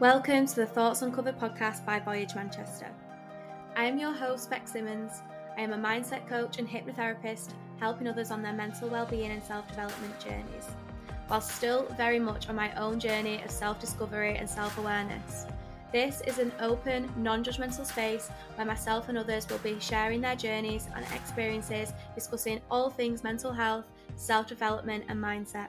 Welcome to the Thoughts Uncovered podcast by Voyage Manchester. I am your host, Bec Symonds. I am a mindset coach and hypnotherapist, helping others on their mental well-being and self-development journeys, while still very much on my own journey of self-discovery and self-awareness. This is an open, non-judgmental space where myself and others will be sharing their journeys and experiences, discussing all things mental health, self-development and mindset.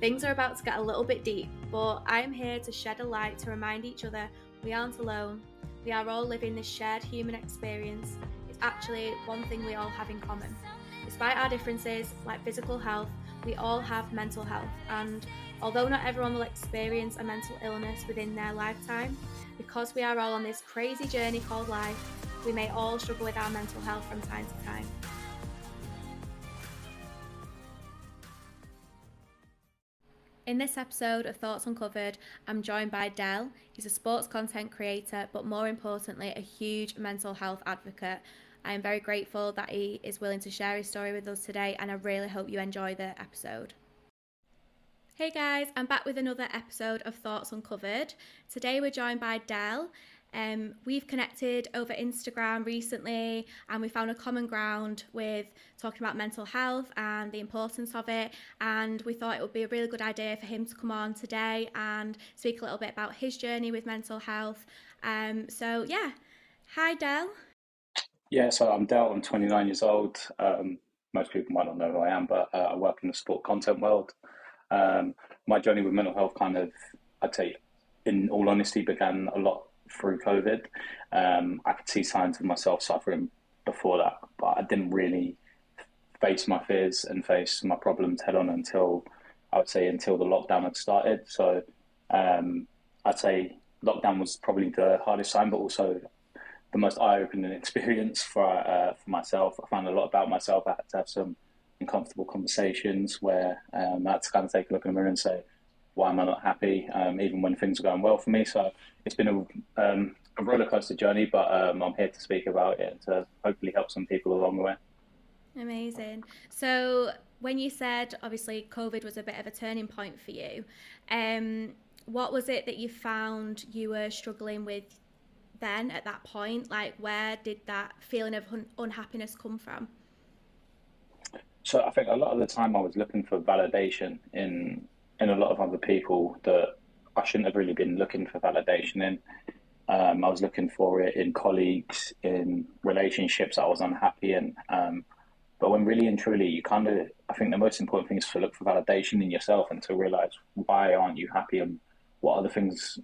Things are about to get a little bit deep, but I am here to shed a light to remind each other we aren't alone. We are all living this shared human experience. It's actually one thing we all have in common. Despite our differences, like physical health, we all have mental health, and although not everyone will experience a mental illness within their lifetime, because we are all on this crazy journey called life, we may all struggle with our mental health from time to time. In this episode of Thoughts Uncovered, I'm joined by Del. He's a sports content creator, but more importantly, a huge mental health advocate. I am very grateful that he is willing to share his story with us today, and I really hope you enjoy the episode. Hey guys, I'm back with another episode of Thoughts Uncovered. Today we're joined by Del. Um, we've connected over Instagram recently and we found a common ground with talking about mental health and the importance of it. And we thought it would be a really good idea for him to come on today and speak a little bit about his journey with mental health. Um, so, yeah. Hi, Del. Yeah, so I'm Del. I'm 29 years old. Um, most people might not know who I am, but uh, I work in the sport content world. Um, my journey with mental health kind of, I'd say, in all honesty, began a lot through COVID. Um, I could see signs of myself suffering before that, but I didn't really face my fears and face my problems head on until I would say until the lockdown had started. So um, I'd say lockdown was probably the hardest time, but also the most eye-opening experience for uh, for myself. I found a lot about myself. I had to have some uncomfortable conversations where um, I had to kind of take a look in the mirror and say, why am I not happy, um, even when things are going well for me. So it's been a, um, a roller coaster journey, but um, I'm here to speak about it and to hopefully help some people along the way. Amazing. So when you said obviously COVID was a bit of a turning point for you, um, what was it that you found you were struggling with then at that point? Like, where did that feeling of un- unhappiness come from? So I think a lot of the time I was looking for validation in in a lot of other people that I shouldn't have really been looking for validation in. Um, I was looking for it in colleagues, in relationships I was unhappy in. Um, but when really and truly, you kind of, I think the most important thing is to look for validation in yourself and to realize why aren't you happy and what are the things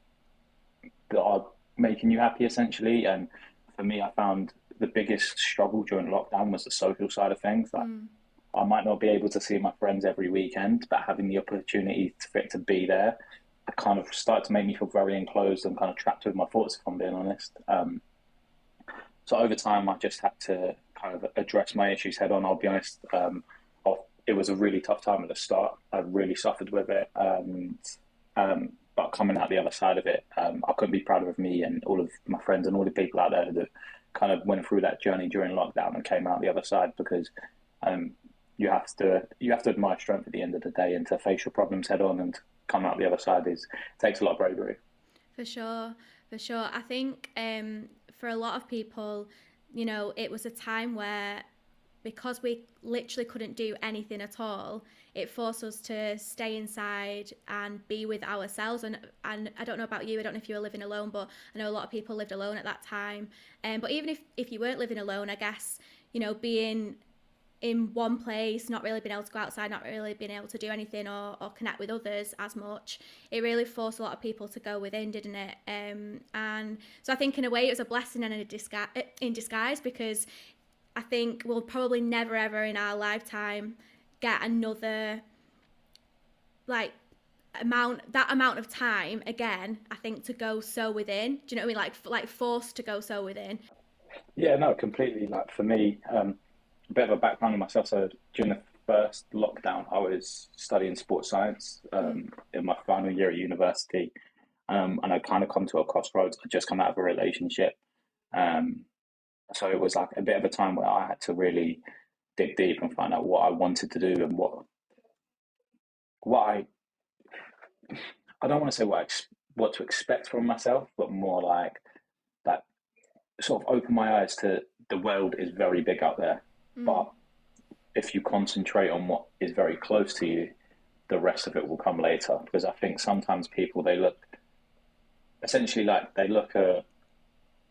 that are making you happy essentially. And for me, I found the biggest struggle during lockdown was the social side of things. Like, mm I might not be able to see my friends every weekend, but having the opportunity to, to be there, it kind of started to make me feel very enclosed and kind of trapped with my thoughts, if I'm being honest. Um, so over time, I just had to kind of address my issues head on. I'll be honest. Um, it was a really tough time at the start. I really suffered with it, um, but coming out the other side of it, um, I couldn't be prouder of me and all of my friends and all the people out there that kind of went through that journey during lockdown and came out the other side because um, you have to you have to admire strength at the end of the day and to face your problems head on and come out the other side is takes a lot of bravery. For sure, for sure. I think um, for a lot of people, you know, it was a time where because we literally couldn't do anything at all, it forced us to stay inside and be with ourselves. And and I don't know about you, I don't know if you were living alone, but I know a lot of people lived alone at that time. Um, but even if if you weren't living alone, I guess you know being in one place, not really being able to go outside, not really being able to do anything or, or connect with others as much. It really forced a lot of people to go within, didn't it? Um, and so I think in a way it was a blessing and a disguise, in disguise because I think we'll probably never ever in our lifetime get another like amount that amount of time again i think to go so within do you know what i mean like like forced to go so within yeah no completely like for me um a bit of a background on myself. So during the first lockdown, I was studying sports science um, in my final year at university, um, and I kind of come to a crossroads. I just come out of a relationship, um, so it was like a bit of a time where I had to really dig deep and find out what I wanted to do and what what I I don't want to say what I, what to expect from myself, but more like that sort of open my eyes to the world is very big out there, mm. but if you concentrate on what is very close to you, the rest of it will come later. Because I think sometimes people they look essentially like they look at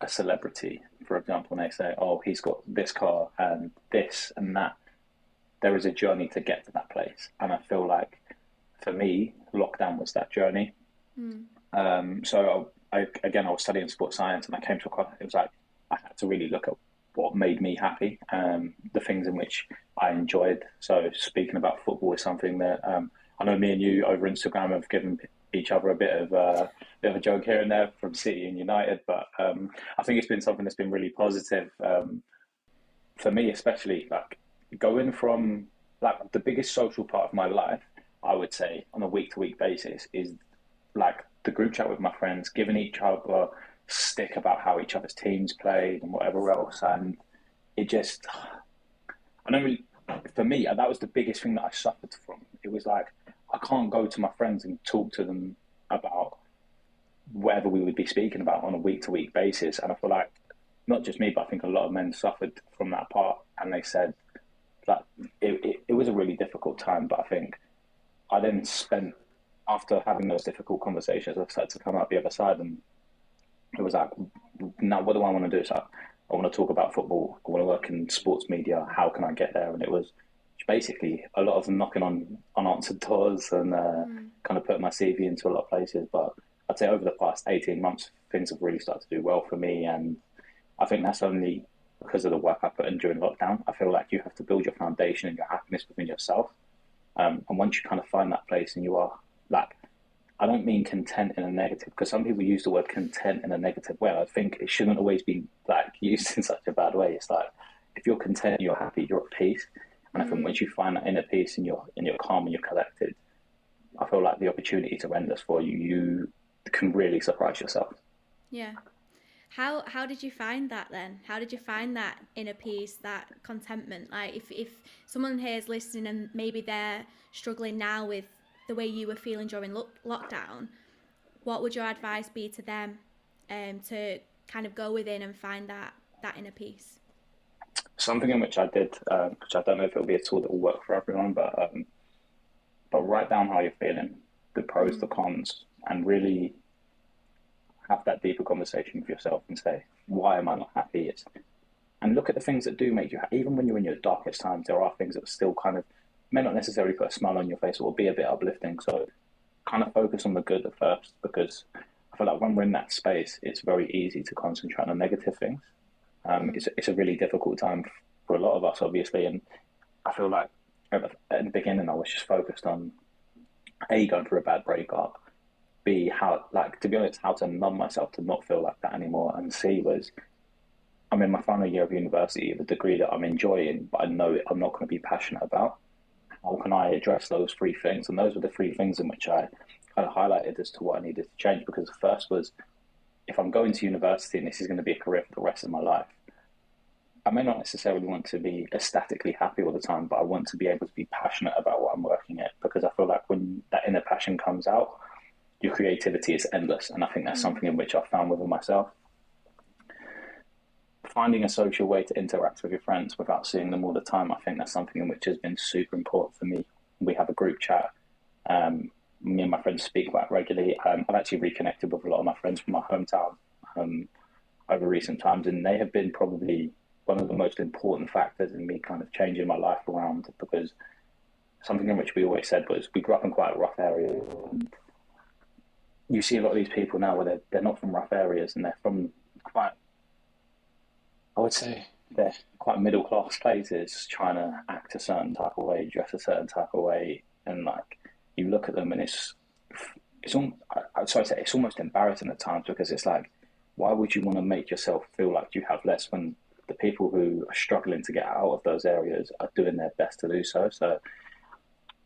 a celebrity, for example, and they say, "Oh, he's got this car and this and that." There is a journey to get to that place, and I feel like for me, lockdown was that journey. Mm. Um, so I, again, I was studying sports science, and I came to a it was like I had to really look at what made me happy, um, the things in which I enjoyed. So speaking about football is something that um, I know me and you over Instagram have given each other a bit of uh, bit of a joke here and there from City and United, but um, I think it's been something that's been really positive um, for me, especially like going from like the biggest social part of my life. I would say on a week to week basis is like the group chat with my friends, giving each other stick about how each other's teams played and whatever else, and it just I don't really. For me, that was the biggest thing that I suffered from. It was like I can't go to my friends and talk to them about whatever we would be speaking about on a week to week basis. And I feel like not just me, but I think a lot of men suffered from that part. And they said that it, it, it was a really difficult time. But I think I then spent, after having those difficult conversations, I started to come out the other side. And it was like, now what do I want to do? So I want to talk about football. I want to work in sports media. How can I get there? And it was basically a lot of knocking on unanswered doors and uh, mm. kind of putting my CV into a lot of places. But I'd say over the past 18 months, things have really started to do well for me. And I think that's only because of the work I put in during lockdown. I feel like you have to build your foundation and your happiness within yourself. Um, and once you kind of find that place and you are like, I don't mean content in a negative because some people use the word content in a negative way. I think it shouldn't always be like used in such a bad way. It's like if you're content, you're happy, you're at peace and I think mm. once you find that inner peace and you're and you're calm and you're collected, I feel like the opportunities are endless for you. You can really surprise yourself. Yeah. How how did you find that then? How did you find that inner peace, that contentment? Like if if someone here is listening and maybe they're struggling now with the way you were feeling during lo- lockdown, what would your advice be to them um, to kind of go within and find that that inner peace? something in which I did, um, which I don't know if it'll be a tool that will work for everyone, but um, but write down how you're feeling, the pros, mm. the cons, and really have that deeper conversation with yourself and say, why am I not happy? It's, and look at the things that do make you happy. Even when you're in your darkest times, there are things that are still kind of may not necessarily put a smile on your face or be a bit uplifting. So kind of focus on the good at first because I feel like when we're in that space, it's very easy to concentrate on negative things. Um, it's, it's a really difficult time for a lot of us, obviously, and I feel like at the, at the beginning I was just focused on a going through a bad breakup, b how like to be honest how to numb myself to not feel like that anymore, and c was I'm in my final year of university, the degree that I'm enjoying, but I know I'm not going to be passionate about. How can I address those three things? And those were the three things in which I kind of highlighted as to what I needed to change. Because the first was if I'm going to university and this is going to be a career for the rest of my life, I may not necessarily want to be ecstatically happy all the time, but I want to be able to be passionate about what I'm working at because I feel like when that inner passion comes out, your creativity is endless. And I think that's mm. something in which I've found within myself. Finding a social way to interact with your friends without seeing them all the time, I think that's something in which has been super important for me. We have a group chat. Um, me and my friends speak quite regularly. Um, I've actually reconnected with a lot of my friends from my hometown um, over recent times, and they have been probably one of the most important factors in me kind of changing my life around because something in which we always said was we grew up in quite a rough area. You see a lot of these people now where they're, they're not from rough areas and they're from quite, I would say, they're quite middle class places trying to act a certain type of way, dress a certain type of way, and like you look at them and it's it's all, I, sorry, say it's almost embarrassing at times because it's like, why would you want to make yourself feel like you have less when the people who are struggling to get out of those areas are doing their best to do so? So,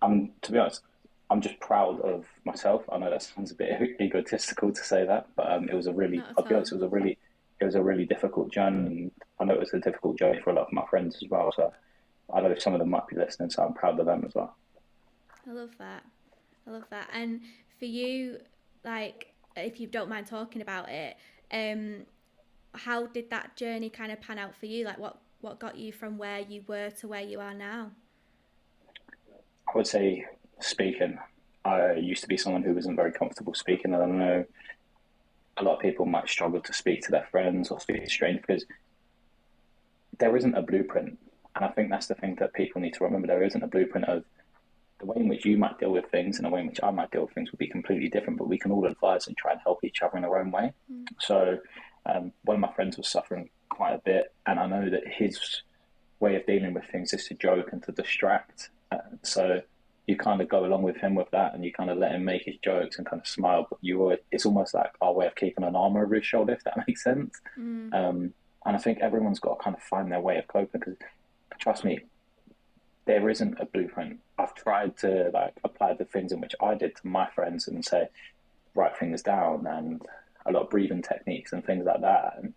I'm to be honest, I'm just proud of myself. I know that sounds a bit egotistical to say that, but um, it was a really, I'll be honest, it was a really, it was a really difficult journey, and I know it was a difficult journey for a lot of my friends as well. So, I know some of them might be listening, so I'm proud of them as well. I love that. I love that. And for you, like if you don't mind talking about it, um, how did that journey kind of pan out for you? Like, what what got you from where you were to where you are now? I would say speaking. I used to be someone who wasn't very comfortable speaking, and I know a lot of people might struggle to speak to their friends or speak to strangers because there isn't a blueprint. And I think that's the thing that people need to remember. There isn't a blueprint of the way in which you might deal with things and the way in which I might deal with things will be completely different, but we can all advise and try and help each other in our own way. Mm. So, um, one of my friends was suffering quite a bit, and I know that his way of dealing with things is to joke and to distract. Uh, so, you kind of go along with him with that, and you kind of let him make his jokes and kind of smile. But you, were, it's almost like our way of keeping an arm over his shoulder, if that makes sense. Mm. Um, and I think everyone's got to kind of find their way of coping because, trust me, there isn't a blueprint. I've tried to like apply the things in which I did to my friends and say, write things down and a lot of breathing techniques and things like that. And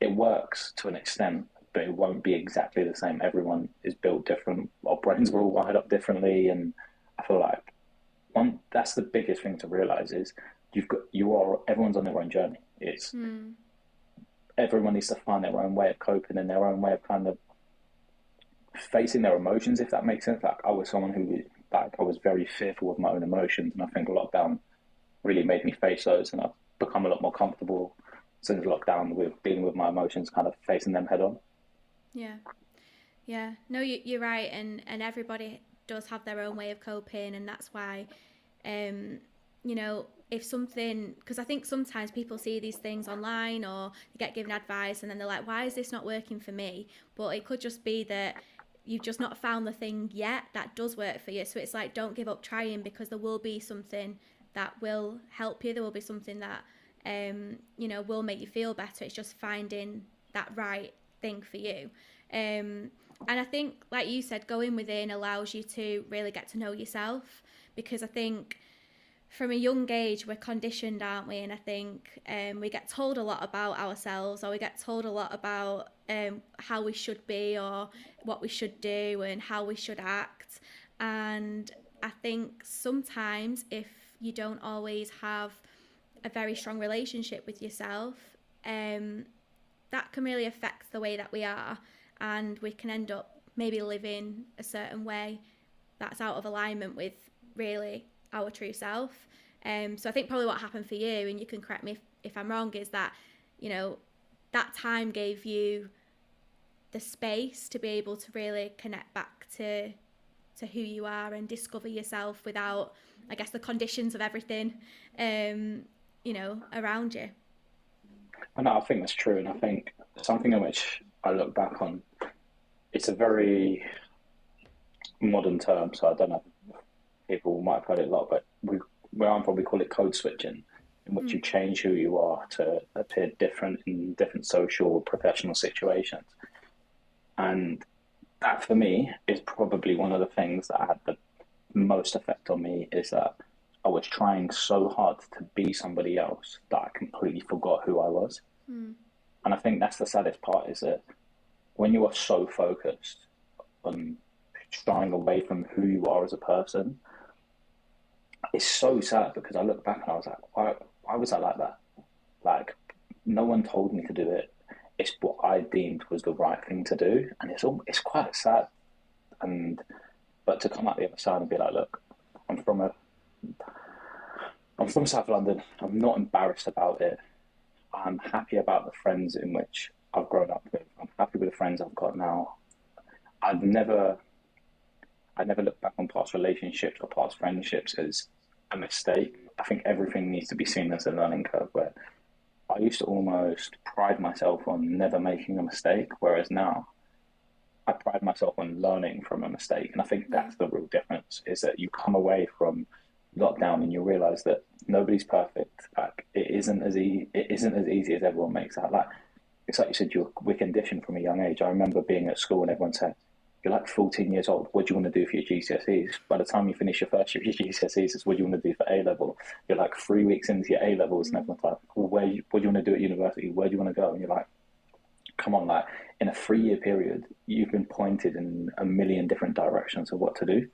it works to an extent, but it won't be exactly the same. Everyone is built different. Our brains are all wired up differently, and I feel like one that's the biggest thing to realize is you've got you are everyone's on their own journey. It's mm. everyone needs to find their own way of coping and their own way of kind of facing their emotions, if that makes sense. Like I was someone who like I was very fearful of my own emotions, and I think lockdown really made me face those, and I've become a lot more comfortable since lockdown with dealing with my emotions, kind of facing them head on. Yeah, yeah. No, you, you're right, and and everybody does have their own way of coping, and that's why, um, you know, if something because i think sometimes people see these things online or they get given advice and then they're like why is this not working for me but it could just be that you've just not found the thing yet that does work for you. So it's like don't give up trying because there will be something that will help you. There will be something that um, you know will make you feel better. It's just finding that right thing for you. Um, and I think, like you said, going within allows you to really get to know yourself because I think from a young age we're conditioned aren't we and i think um, we get told a lot about ourselves or we get told a lot about um, how we should be or what we should do and how we should act and i think sometimes if you don't always have a very strong relationship with yourself um, that can really affect the way that we are and we can end up maybe living a certain way that's out of alignment with really our true self. Um, so I think probably what happened for you, and you can correct me if, if I'm wrong, is that you know that time gave you the space to be able to really connect back to to who you are and discover yourself without, I guess, the conditions of everything, um, you know, around you. And I think that's true, and I think something in which I look back on, it's a very modern term, so I don't know if people might have heard it a lot, but we, where I'm from, we call it code switching, in which mm. you change who you are to appear different in different social, professional situations. And that for me is probably one of the things that had the most effect on me is that I was trying so hard to be somebody else that I completely forgot who I was. Mm. And I think that's the saddest part is that when you are so focused on shying away from who you are as a person, it's so sad because I look back and I was like, why, why was I like that? Like, no one told me to do it. It's what I deemed was the right thing to do, and it's all, it's quite sad. And but to come out the other side and be like, look, I'm from a, I'm from South London. I'm not embarrassed about it. I'm happy about the friends in which I've grown up with. I'm happy with the friends I've got now. I've never I never look back on past relationships or past friendships as a mistake. I think everything needs to be seen as a learning curve where I used to almost pride myself on never making a mistake, whereas now I pride myself on learning from a mistake. And I think that's the real difference is that you come away from lockdown and you'll realize that nobody's perfect. Like it isn't as e- it isn't as easy as everyone makes out. Like it's like you said, you're we're conditioned from a young age. I remember being at school and everyone said, you're like 14 years old. What do you want to do for your GCSEs? By the time you finish your first year of your GCSEs, it's what do you want to do for A level? You're like three weeks into your A levels, and everyone's like, well, where? What do you want to do at university? Where do you want to go? And you're like, come on, like in a three year period, you've been pointed in a million different directions of what to do.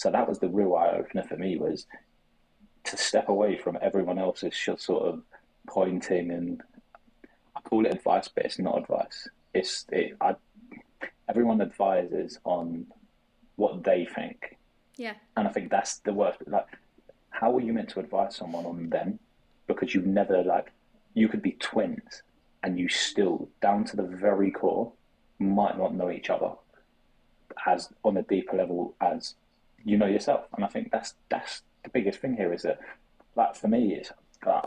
So that was the real eye opener for me was to step away from everyone else's sort of pointing and I call it advice, but it's not advice. It's it, I, everyone advises on what they think. Yeah. And I think that's the worst. Like, how are you meant to advise someone on them? Because you've never like, you could be twins, and you still, down to the very core, might not know each other as on a deeper level as you know yourself. And I think that's that's the biggest thing here is that, like for me, is uh,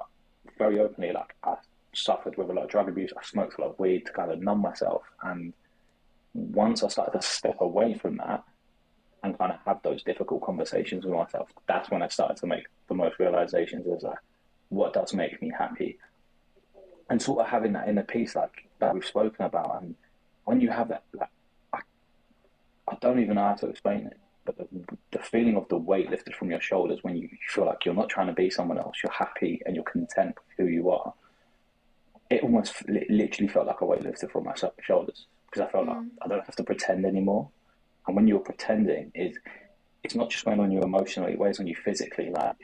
very openly like I suffered with a lot of drug abuse. I smoked a lot of weed to kind of numb myself, and once I started to step away from that and kind of have those difficult conversations with myself, that's when I started to make the most realizations of like what does make me happy, and sort of having that inner peace like that we've spoken about. And when you have that, like, I, I don't even know how to explain it but the, the feeling of the weight lifted from your shoulders when you feel like you're not trying to be someone else, you're happy and you're content with who you are. It almost it literally felt like a weight lifted from my shoulders because I felt mm. like I don't have to pretend anymore. And when you're pretending, is it's not just weighing on you emotionally; it weighs on you physically. Like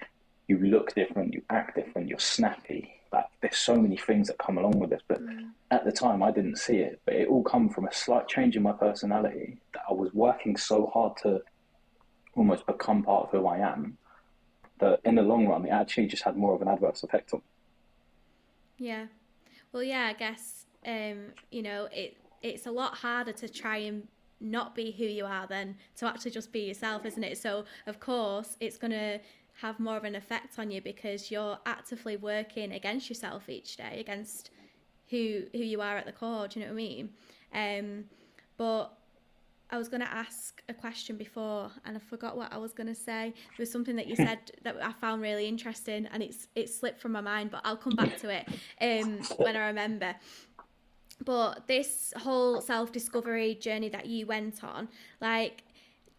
you look different, you act different, you're snappy. Like there's so many things that come along with this, but mm. at the time I didn't see it. But it all come from a slight change in my personality that I was working so hard to almost become part of who I am, that in the long run, it actually just had more of an adverse effect on. Yeah. Well, yeah, I guess, um, you know, it it's a lot harder to try and not be who you are than to actually just be yourself, isn't it? So, of course, it's going to have more of an effect on you because you're actively working against yourself each day, against who who you are at the core. Do you know what I mean? Um, but I was going to ask a question before and I forgot what I was going to say. There was something that you said that I found really interesting and it's it slipped from my mind, but I'll come back to it um, when I remember. But this whole self discovery journey that you went on, like,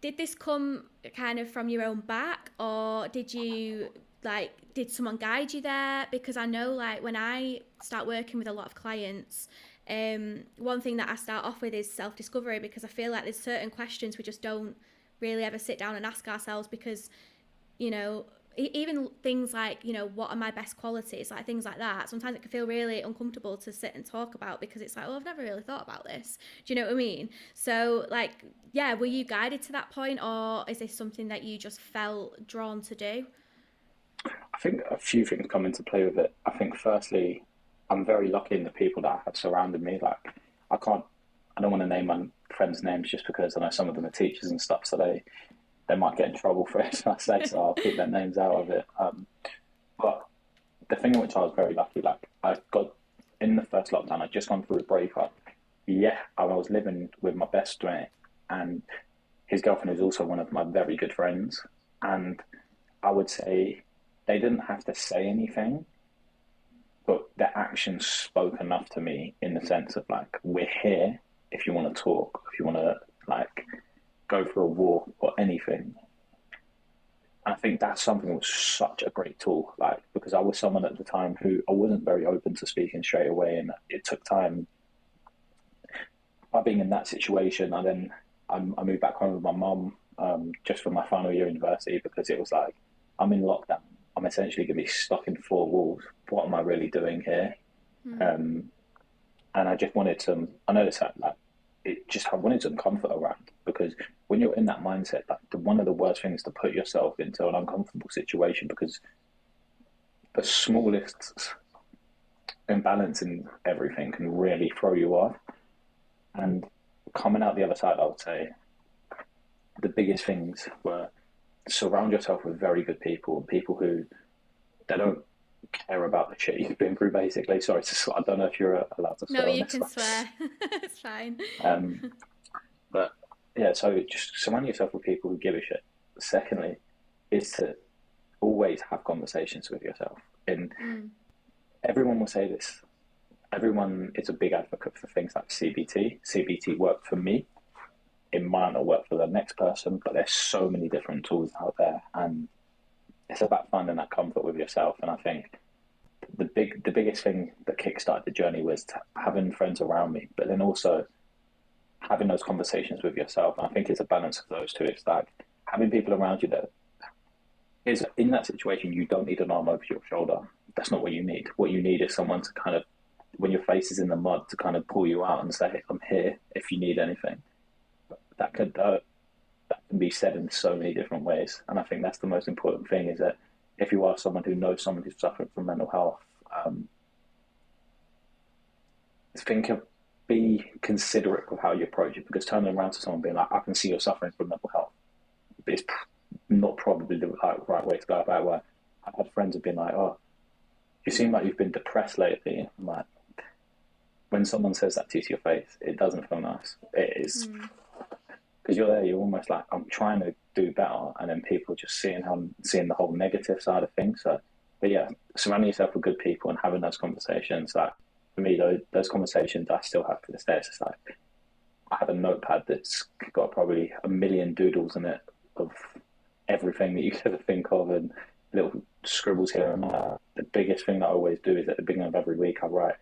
did this come kind of from your own back or did you like did someone guide you there because i know like when i start working with a lot of clients um, one thing that I start off with is self discovery because I feel like there's certain questions we just don't really ever sit down and ask ourselves because, you know, even things like you know what are my best qualities like things like that sometimes it can feel really uncomfortable to sit and talk about because it's like oh i've never really thought about this. Do you know what i mean? So like yeah were you guided to that point or is this something that you just felt drawn to do? I think a few things come into play with it. I think firstly I'm very lucky in the people that have surrounded me. Like I can't, I don't want to name my friends' names just because I know some of them are teachers and stuff, so they they might get in trouble for it. I say so. I'll keep their names out of it. Um, but the thing in which I was very lucky, like I got in the first lockdown, I'd just gone through a breakup. Yeah, I was living with my best mate, and his girlfriend is also one of my very good friends. And I would say they didn't have to say anything, but their actions spoke enough to me in the sense of like we're here if you want to talk if you want to like go for a walk or anything I think that's something that was such a great tool, like because I was someone at the time who I wasn't very open to speaking straight away, and it took time. By being in that situation, I then I, I moved back home with my mum um, just for my final year university because it was like I'm in lockdown. I'm essentially going to be stuck in four walls. What am I really doing here? Mm. Um, and I just wanted some. I know it's like it just I wanted some comfort around because when you're in that mindset, like the, one of the worst things to put yourself into an uncomfortable situation because the smallest imbalance in everything can really throw you off. And coming out the other side, I would say the biggest things were surround yourself with very good people, people who they don't care about the shit you've been through. Basically, sorry to swear. I don't know if you're allowed to swear. No, you can one. swear. it's fine. Um, but yeah, so just surround yourself with people who give a shit. Secondly, is to always have conversations with yourself. And mm. everyone will say this. Everyone is a big advocate for things like CBT. CBT worked for me it might not work for the next person, but there's so many different tools out there, and it's about finding that comfort with yourself. And I think the big, the biggest thing that kickstarted the journey was having friends around me, but then also having those conversations with yourself. And I think it's a balance of those two. It's like having people around you that is in that situation, you don't need an arm over your shoulder. That's not what you need. What you need is someone to kind of, when your face is in the mud, to kind of pull you out and say, "I'm here if you need anything." That could uh, that can be said in so many different ways, and I think that's the most important thing. Is that if you are someone who knows someone who's suffering from mental health, um, think of be considerate with how you approach it because turning around to someone being like, I can see you're suffering from mental health is not probably the right way to go about it. I've had friends have been like, oh, you seem like you've been depressed lately. I'm like, when someone says that to you to your face, it doesn't feel nice. It is because you're there. You're almost like I'm trying to do better, and then people just seeing how seeing the whole negative side of things. So, but yeah, surrounding yourself with good people and having those conversations. Like for me, those those conversations I still have to this day. It's just like I have a notepad that's got probably a million doodles in it of everything that you could ever think of and little scribbles here and there. The biggest thing that I always do is at the beginning of every week I write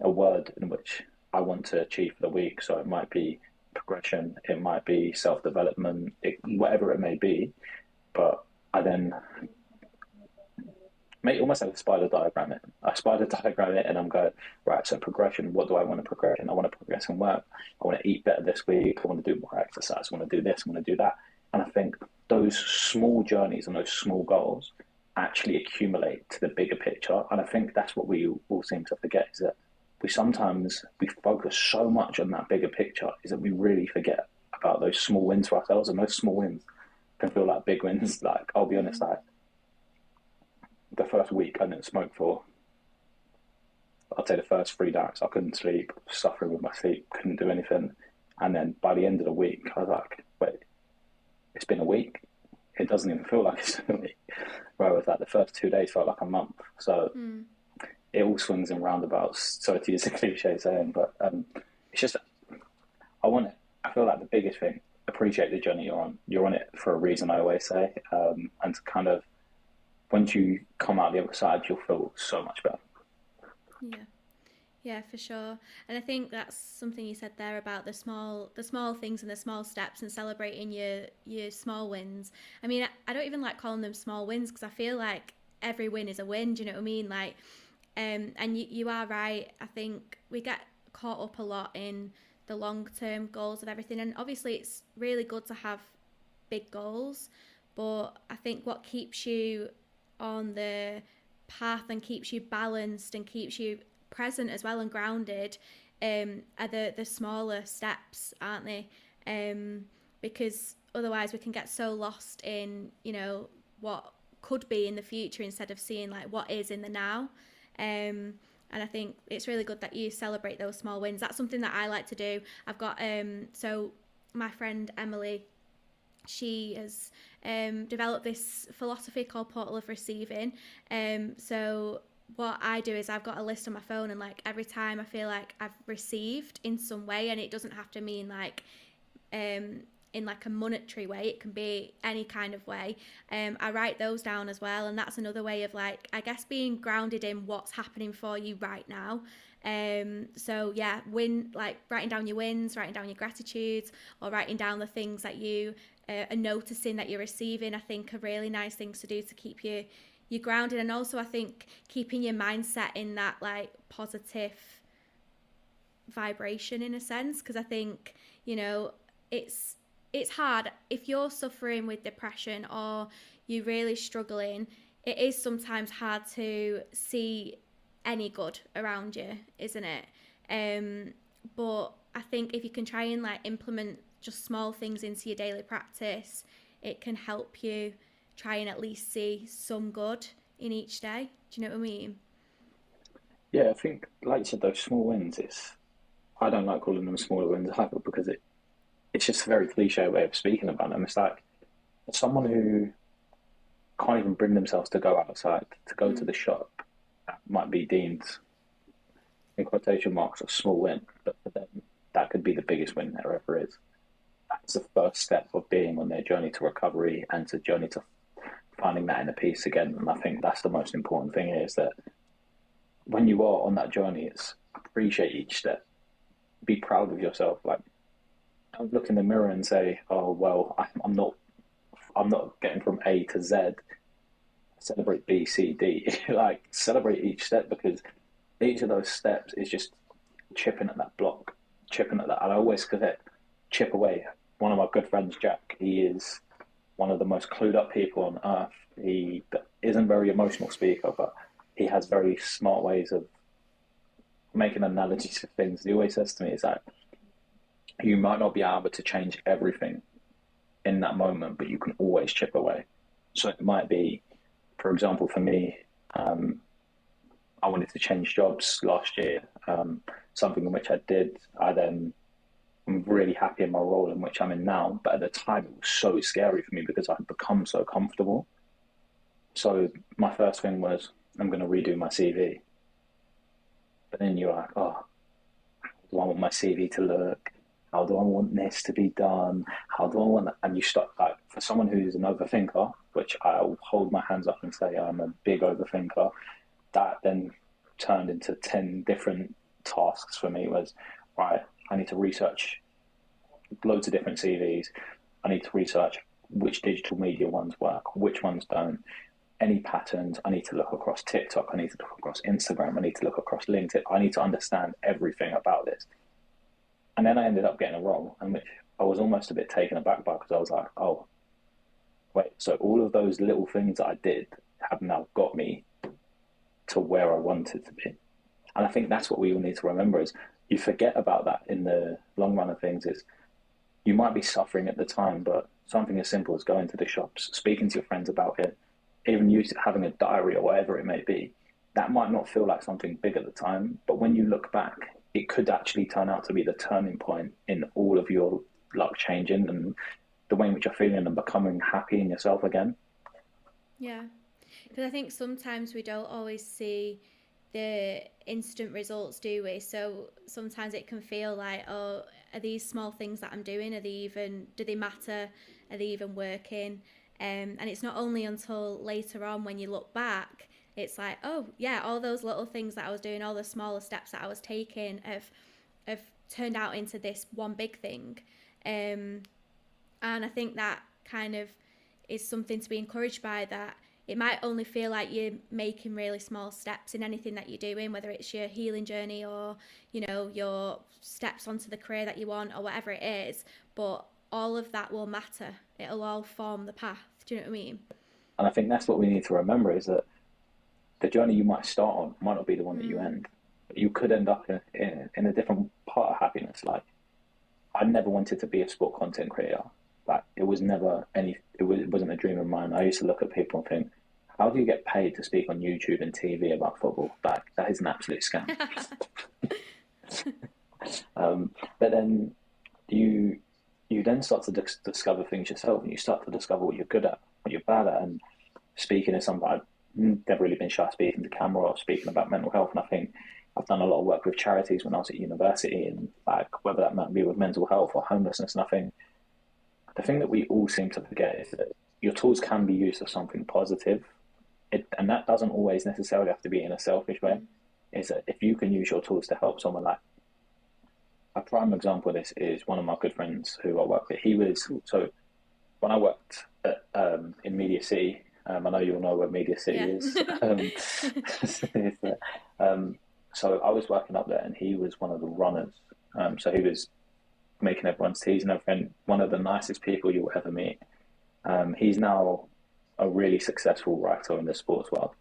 a word in which I want to achieve for the week. So it might be progression, it might be self development, whatever it may be. But I then make almost like a spider diagram it. I spider diagram it and I'm going, right, so progression, what do I want to progress in? I want to progress in work. I want to eat better this week. I want to do more exercise. I want to do this. I want to do that. And I think those small journeys and those small goals actually accumulate to the bigger picture. And I think that's what we all seem to forget is that we sometimes we focus so much on that bigger picture is that we really forget about those small wins for ourselves and those small wins can feel like big wins. Like I'll be honest, like the first week I didn't smoke for I'd say the first three nights I couldn't sleep, suffering with my sleep, couldn't do anything. And then by the end of the week I was like, wait, it's been a week. It doesn't even feel like it's been a week. Whereas like the first two days felt like a month. So mm. It all swings in roundabouts. Sorry to use a cliche saying, but um, it's just I want it. I feel like the biggest thing. Appreciate the journey you're on. You're on it for a reason. I always say, um, and to kind of once you come out the other side, you'll feel so much better. Yeah. Yeah, for sure. And I think that's something you said there about the small the small things and the small steps and celebrating your your small wins. I mean, I, I don't even like calling them small wins because I feel like every win is a win, do you know what I mean? Like um and you you are right. I think we get caught up a lot in the long-term goals of everything and obviously it's really good to have big goals, but I think what keeps you on the path and keeps you balanced and keeps you present as well and grounded um, are the, the smaller steps, aren't they? Um, because otherwise we can get so lost in, you know, what could be in the future instead of seeing like what is in the now. Um, and I think it's really good that you celebrate those small wins. That's something that I like to do. I've got um, so my friend Emily, she has um, developed this philosophy called Portal of Receiving. Um, so what I do is I've got a list on my phone, and like every time I feel like I've received in some way, and it doesn't have to mean like um, in like a monetary way, it can be any kind of way. Um, I write those down as well, and that's another way of like I guess being grounded in what's happening for you right now. Um, so yeah, win like writing down your wins, writing down your gratitudes, or writing down the things that you uh, are noticing that you're receiving. I think are really nice things to do to keep you you grounded, and also I think keeping your mindset in that like positive vibration in a sense, because I think you know it's it's hard if you're suffering with depression or you're really struggling. It is sometimes hard to see any good around you, isn't it? Um, but I think if you can try and like implement just small things into your daily practice, it can help you try and at least see some good in each day. Do you know what I mean? Yeah, I think, like you said, those small wins. It's I don't like calling them smaller wins either because it it's just a very cliche way of speaking about them. It's like someone who can't even bring themselves to go outside to go mm. to the shop might be deemed in quotation marks a small win, but for them that could be the biggest win there ever is. That's the first step of being on their journey to recovery and to journey to finding that inner peace again. And I think that's the most important thing is that when you are on that journey, it's appreciate each step. Be proud of yourself. Like, look in the mirror and say, "Oh well, I'm not, I'm not getting from A to Z celebrate B, C, D. like celebrate each step because each of those steps is just chipping at that block, chipping at that. I always it chip away. One of my good friends, Jack, he is one of the most clued up people on earth. He isn't very emotional speaker, but he has very smart ways of making analogies to things. He always says to me, "Is that you might not be able to change everything in that moment, but you can always chip away." So it might be, for example, for me, um, I wanted to change jobs last year. Um, something in which I did. I then I'm really happy in my role in which I'm in now. But at the time, it was so scary for me because I had become so comfortable. So my first thing was I'm going to redo my CV. But then you're like, oh, do I want my CV to look? How do I want this to be done? How do I want that? And you start like for someone who's an overthinker, which I'll hold my hands up and say I'm a big overthinker. That then turned into ten different tasks for me. Was right. I need to research loads of different CVs. I need to research which digital media ones work, which ones don't, any patterns. I need to look across TikTok. I need to look across Instagram. I need to look across LinkedIn. I need to understand everything about this. And then I ended up getting a role, and which I was almost a bit taken aback by because I was like, oh, wait, so all of those little things that I did have now got me to where I wanted to be. And I think that's what we all need to remember is you forget about that in the long run of things is you might be suffering at the time, but something as simple as going to the shops, speaking to your friends about it, even you having a diary or whatever it may be, that might not feel like something big at the time, but when you look back, it could actually turn out to be the turning point in all of your luck changing and the way in which you're feeling and becoming happy in yourself again. Yeah, because I think sometimes we don't always see the instant results, do we? So sometimes it can feel like, oh, are these small things that I'm doing, are they even, do they matter? Are they even working? Um, and it's not only until later on when you look back, it's like, oh, yeah, all those little things that I was doing, all the smaller steps that I was taking have, have turned out into this one big thing. Um, and I think that kind of is something to be encouraged by that it might only feel like you're making really small steps in anything that you're doing, whether it's your healing journey or, you know, your steps onto the career that you want or whatever it is. But all of that will matter. It'll all form the path. Do you know what I mean? And I think that's what we need to remember is that the journey you might start on might not be the one that you mm. end. You could end up in, in, in a different part of happiness. Like, I never wanted to be a sport content creator. Like, it was never any, it, was, it wasn't a dream of mine. I used to look at people and think, how do you get paid to speak on YouTube and TV about football? Like, that is an absolute scam. um, but then you you then start to dis- discover things yourself, and you start to discover what you're good at, what you're bad at, and speaking is something I've never really been shy speaking to camera or speaking about mental health. And I think I've done a lot of work with charities when I was at university, and like whether that might be with mental health or homelessness. And I think the thing that we all seem to forget is that your tools can be used for something positive, it, and that doesn't always necessarily have to be in a selfish way. Is that if you can use your tools to help someone like a prime example of this is one of my good friends who I work with. He was so when I worked at, um, in Media City. Um, I know you'll know where Media City yeah. is. um, um, so I was working up there, and he was one of the runners. Um, so he was making everyone's teas and everything. One of the nicest people you'll ever meet. Um, he's now a really successful writer in the sports world,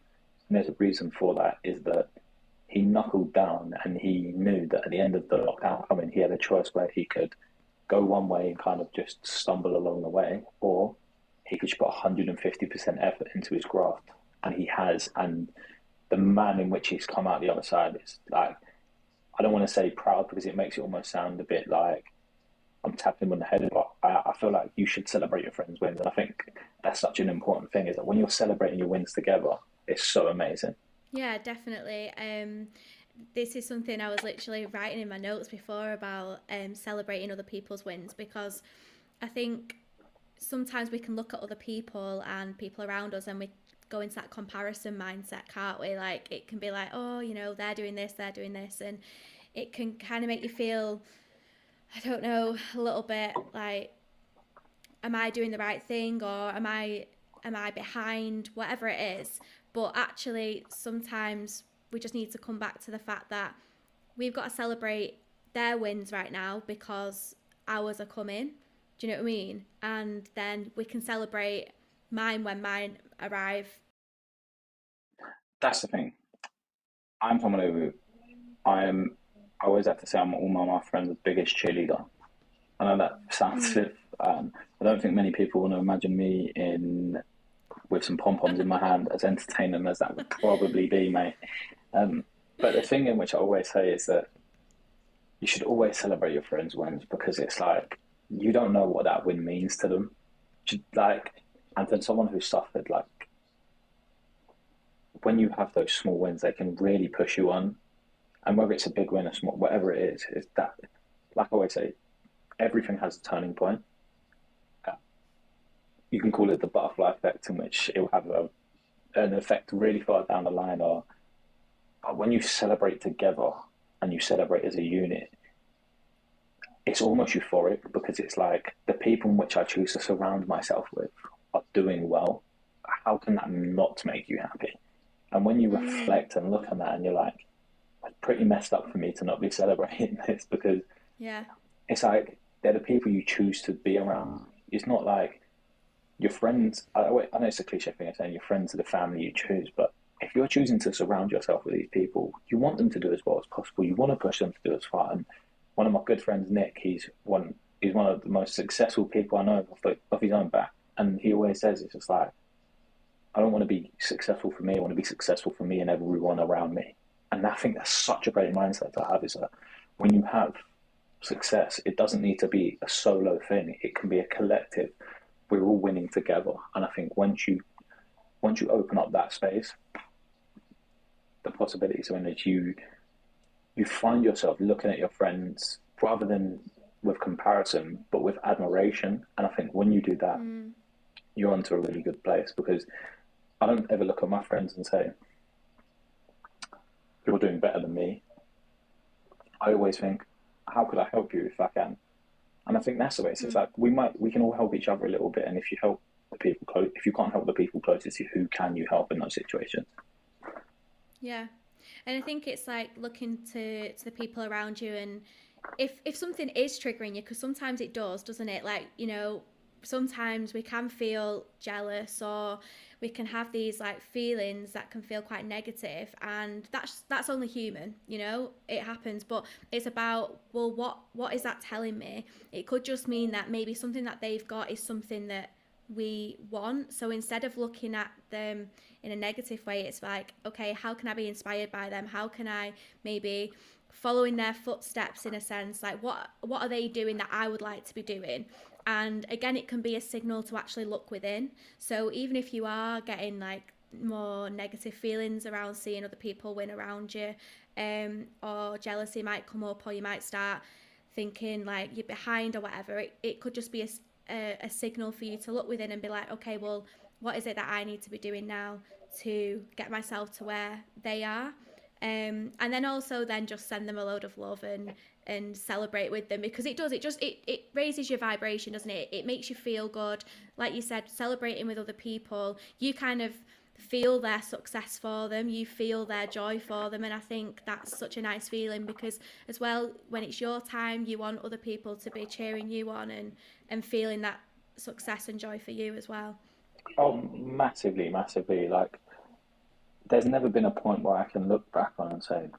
and there's a reason for that. Is that he knuckled down and he knew that at the end of the lockdown coming, he had a choice where he could go one way and kind of just stumble along the way, or he could put 150% effort into his graft, and he has. And the man in which he's come out the other side is like, I don't want to say proud because it makes it almost sound a bit like I'm tapping him on the head, but I, I feel like you should celebrate your friends' wins. And I think that's such an important thing is that when you're celebrating your wins together, it's so amazing. Yeah, definitely. Um, this is something I was literally writing in my notes before about um, celebrating other people's wins because I think sometimes we can look at other people and people around us and we go into that comparison mindset, can't we? Like it can be like, oh, you know, they're doing this, they're doing this, and it can kind of make you feel, I don't know, a little bit like, am I doing the right thing or am I am I behind? Whatever it is. But actually, sometimes we just need to come back to the fact that we've got to celebrate their wins right now because ours are coming. Do you know what I mean? And then we can celebrate mine when mine arrive. That's the thing. I'm someone who I am. I always have to say I'm all my, my friends' biggest cheerleader. I know that sounds. Mm. Um, I don't think many people want to imagine me in with some pom poms in my hand, as entertaining as that would probably be, mate. Um, but the thing in which I always say is that you should always celebrate your friends' wins because it's like you don't know what that win means to them. Like, and then someone who suffered, like, when you have those small wins, they can really push you on. And whether it's a big win or small, whatever it is, is that, like I always say, everything has a turning point. Uh, you can call it the butterfly effect, in which it will have a, an effect really far down the line, or but when you celebrate together and you celebrate as a unit, it's almost euphoric because it's like the people in which I choose to surround myself with are doing well. How can that not make you happy? And when you mm. reflect and look at that, and you're like, it's pretty messed up for me to not be celebrating this because yeah, it's like they're the people you choose to be around. It's not like your friends. I, I know it's a cliche thing of saying your friends are the family you choose, but if you're choosing to surround yourself with these people, you want them to do as well as possible. You want to push them to do as far. And one of my good friends, Nick, he's one he's one of the most successful people I know off, off his own back. And he always says it's just like I don't want to be successful for me. I want to be successful for me and everyone around me. And I think that's such a great mindset to have. Is that when you have success, it doesn't need to be a solo thing. It can be a collective. We're all winning together. And I think once you once you open up that space, the possibilities are in which you you find yourself looking at your friends rather than with comparison, but with admiration. And I think when you do that, mm. you're onto a really good place because I don't ever look at my friends and say, people are doing better than me. I always think, how could I help you if I can? And I think that's the way. It's mm. like we might, we can all help each other a little bit. And if you help the people close, if you can't help the people closest to you, who can you help in those situations? Yeah. And I think it's like looking to, to the people around you and if if something is triggering you because sometimes it does doesn't it? Like you know sometimes we can feel jealous or we can have these like feelings that can feel quite negative and that's that's only human you know? It happens but it's about well what what is that telling me? It could just mean that maybe something that they've got is something that we want. So instead of looking at them in a negative way, it's like, okay, how can I be inspired by them? How can I maybe follow in their footsteps in a sense? Like what what are they doing that I would like to be doing? And again, it can be a signal to actually look within. So even if you are getting like more negative feelings around seeing other people win around you, um, or jealousy might come up, or you might start thinking like you're behind or whatever, it, it could just be a, a, a signal for you to look within and be like, okay, well, what is it that I need to be doing now to get myself to where they are? Um, and then also then just send them a load of love and and celebrate with them because it does it just it, it raises your vibration doesn't it it makes you feel good like you said celebrating with other people you kind of feel their success for them, you feel their joy for them. And I think that's such a nice feeling because, as well, when it's your time, you want other people to be cheering you on and, and feeling that success and joy for you as well. Oh, massively, massively. Like, there's never been a point where I can look back on and say,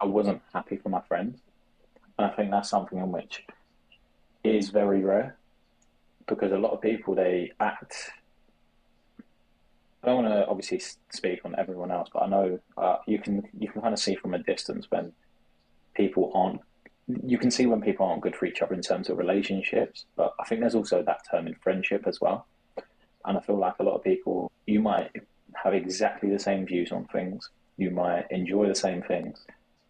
I wasn't happy for my friends. And I think that's something in which is very rare because a lot of people, they act I don't want to obviously speak on everyone else, but I know uh, you can you can kind of see from a distance when people aren't. You can see when people aren't good for each other in terms of relationships, but I think there's also that term in friendship as well. And I feel like a lot of people, you might have exactly the same views on things, you might enjoy the same things,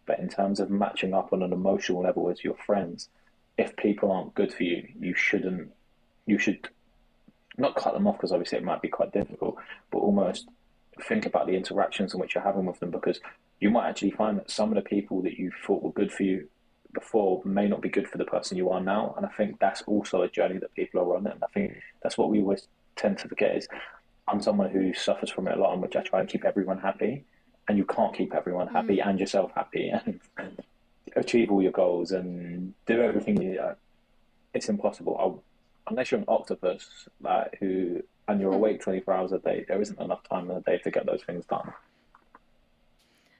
but in terms of matching up on an emotional level with your friends, if people aren't good for you, you shouldn't. You should not cut them off because obviously it might be quite difficult, but almost think about the interactions in which you're having with them because you might actually find that some of the people that you thought were good for you before may not be good for the person you are now. And I think that's also a journey that people are on. And I think that's what we always tend to forget is I'm someone who suffers from it a lot, in which I try and keep everyone happy, and you can't keep everyone happy mm. and yourself happy and achieve all your goals and do everything you. Uh, it's impossible. Unless you're an octopus, like who and you're awake 24 hours a day, there isn't enough time in the day to get those things done.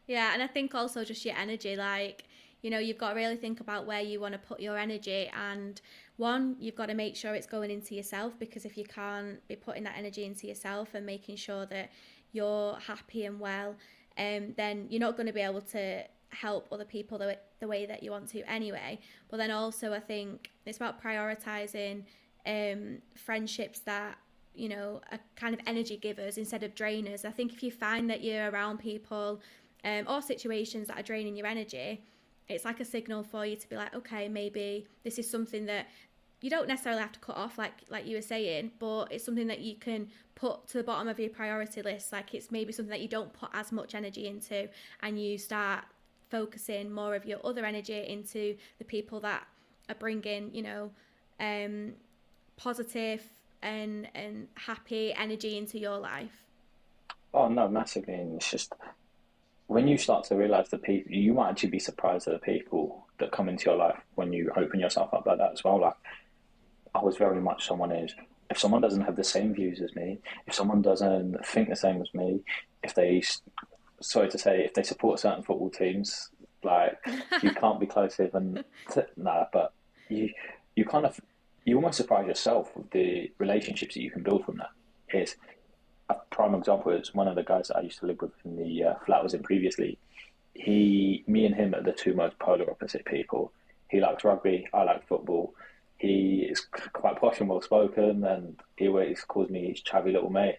Yeah, and I think also just your energy, like you know, you've got to really think about where you want to put your energy. And one, you've got to make sure it's going into yourself because if you can't be putting that energy into yourself and making sure that you're happy and well, um, then you're not going to be able to help other people the, the way that you want to anyway. But then also, I think it's about prioritizing um, friendships that you know are kind of energy givers instead of drainers. I think if you find that you're around people um, or situations that are draining your energy, it's like a signal for you to be like, okay, maybe this is something that you don't necessarily have to cut off like like you were saying but it's something that you can put to the bottom of your priority list like it's maybe something that you don't put as much energy into and you start focusing more of your other energy into the people that are bringing you know um positive and and happy energy into your life oh no massively and it's just when you start to realize the people, you might actually be surprised at the people that come into your life when you open yourself up like that as well. Like, I was very much someone is. If someone doesn't have the same views as me, if someone doesn't think the same as me, if they, sorry to say, if they support certain football teams, like you can't be close even. nah, but you, you kind of, you almost surprise yourself with the relationships that you can build from that. Is a prime example is one of the guys that I used to live with in the uh, flat I was in previously. He, me, and him are the two most polar opposite people. He likes rugby. I like football. He is quite posh and well spoken, and he always calls me his chavvy little mate.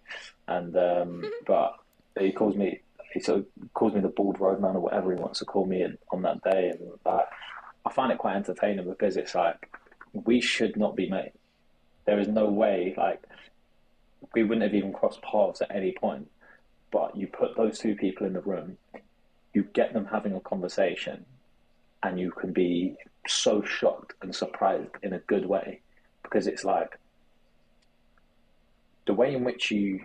And um, but he calls me he sort of calls me the bald roadman or whatever he wants to call me on that day. And like, I find it quite entertaining because it's like we should not be mate. There is no way like we wouldn't have even crossed paths at any point. But you put those two people in the room, you get them having a conversation, and you can be so shocked and surprised in a good way because it's like the way in which you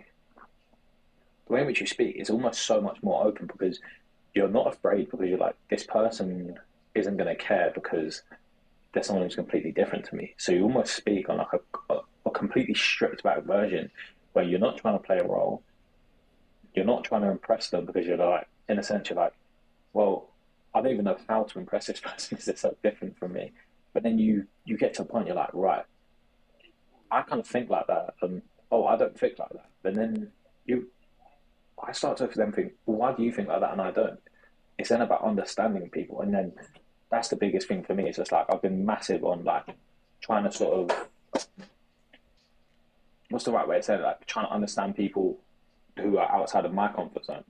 the way in which you speak is almost so much more open because you're not afraid because you're like this person isn't going to care because they're someone who's completely different to me so you almost speak on like a, a, a completely stripped back version where you're not trying to play a role, you're not trying to impress them because you're like, in a sense, you're like, well, I don't even know how to impress this person because they're so different from me. But then you you get to a point you're like, right, I kind of think like that, and oh, I don't think like that. And then you, I start to then think, why do you think like that and I don't? It's then about understanding people, and then that's the biggest thing for me. It's just like I've been massive on like trying to sort of what's the right way to say it? Like trying to understand people who are outside of my comfort zone.